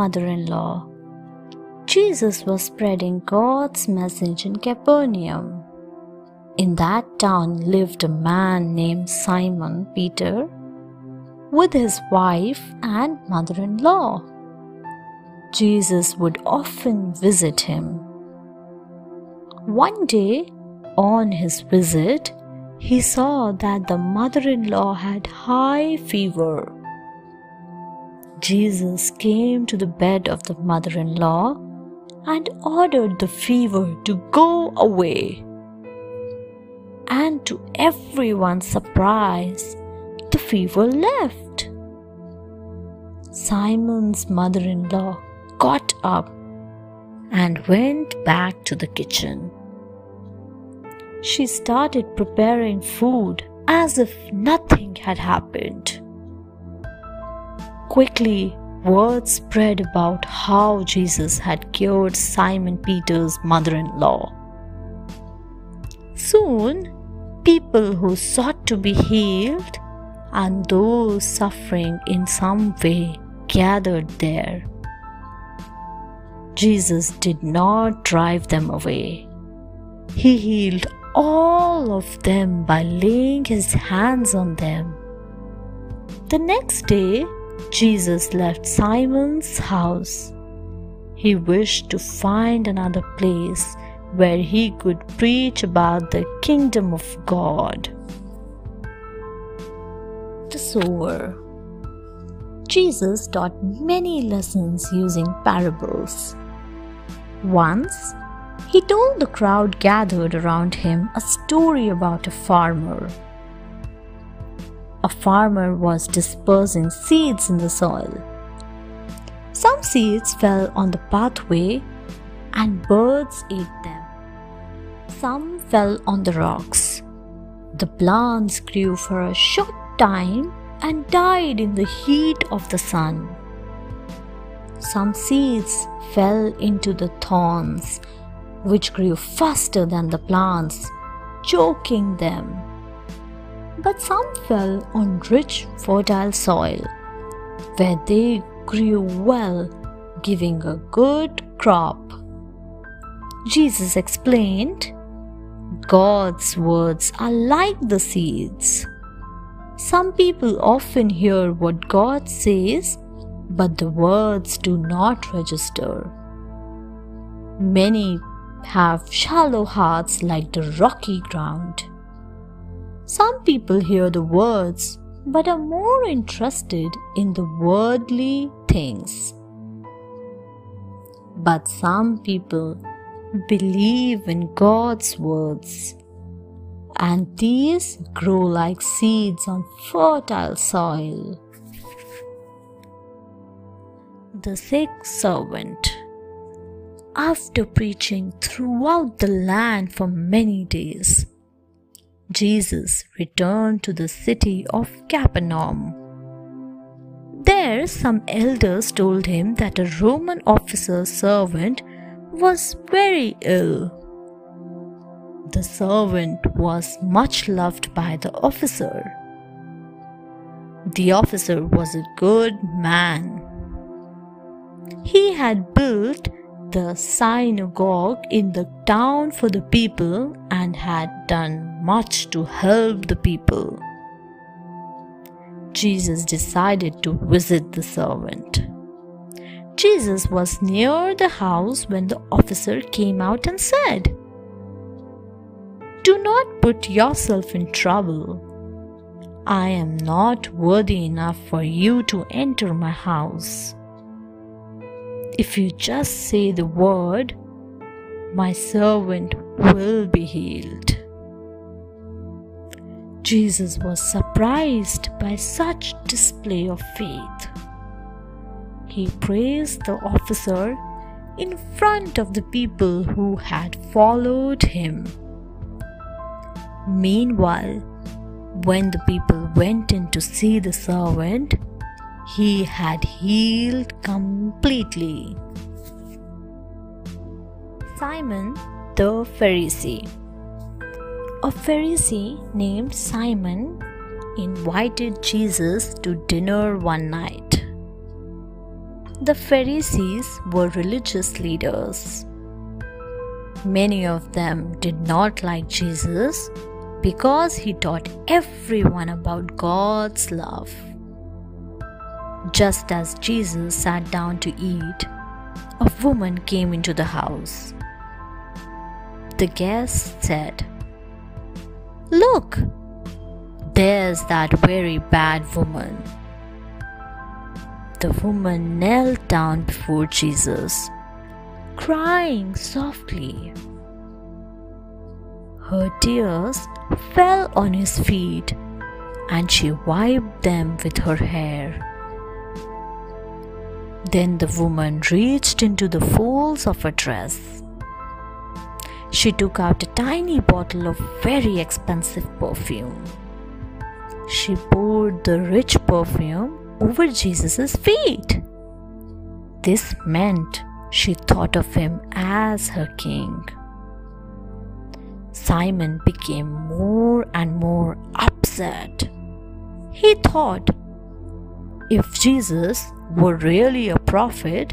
mother in law. Jesus was spreading God's message in Capernaum. In that town lived a man named Simon Peter with his wife and mother in law. Jesus would often visit him. One day, on his visit, he saw that the mother in law had high fever. Jesus came to the bed of the mother in law and ordered the fever to go away. And to everyone's surprise, the fever left. Simon's mother in law got up and went back to the kitchen. She started preparing food as if nothing had happened. Quickly, word spread about how Jesus had cured Simon Peter's mother in law. Soon, people who sought to be healed and those suffering in some way gathered there. Jesus did not drive them away. He healed all of them by laying his hands on them. The next day, Jesus left Simon's house. He wished to find another place where he could preach about the kingdom of God. The Sower Jesus taught many lessons using parables. Once, he told the crowd gathered around him a story about a farmer. A farmer was dispersing seeds in the soil. Some seeds fell on the pathway and birds ate them. Some fell on the rocks. The plants grew for a short time and died in the heat of the sun. Some seeds fell into the thorns, which grew faster than the plants, choking them. But some fell on rich, fertile soil, where they grew well, giving a good crop. Jesus explained God's words are like the seeds. Some people often hear what God says, but the words do not register. Many have shallow hearts like the rocky ground. Some people hear the words but are more interested in the worldly things. But some people believe in God's words and these grow like seeds on fertile soil. The sick servant. After preaching throughout the land for many days, Jesus returned to the city of Capernaum. There, some elders told him that a Roman officer's servant was very ill the servant was much loved by the officer. The officer was a good man. He had built the synagogue in the town for the people and had done much to help the people. Jesus decided to visit the servant. Jesus was near the house when the officer came out and said, do not put yourself in trouble. I am not worthy enough for you to enter my house. If you just say the word, my servant will be healed. Jesus was surprised by such display of faith. He praised the officer in front of the people who had followed him. Meanwhile, when the people went in to see the servant, he had healed completely. Simon the Pharisee A Pharisee named Simon invited Jesus to dinner one night. the Pharisees were religious leaders. Many of them did not like Jesus because he taught everyone about God's love. Just as Jesus sat down to eat, a woman came into the house. The guest said, Look, there's that very bad woman. The woman knelt down before Jesus, crying softly. Her tears fell on his feet and she wiped them with her hair. Then the woman reached into the folds of her dress. She took out a tiny bottle of very expensive perfume. She poured the rich perfume over Jesus' feet. This meant she thought of him as her king. Simon became more and more upset. He thought if Jesus were really a prophet,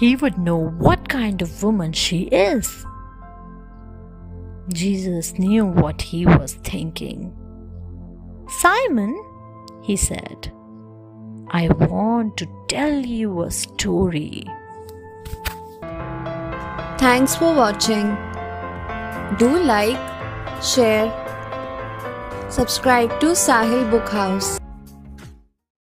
he would know what kind of woman she is. Jesus knew what he was thinking. Simon, he said, I want to tell you a story. Thanks for watching. Do like, share, subscribe to Sahil Book House.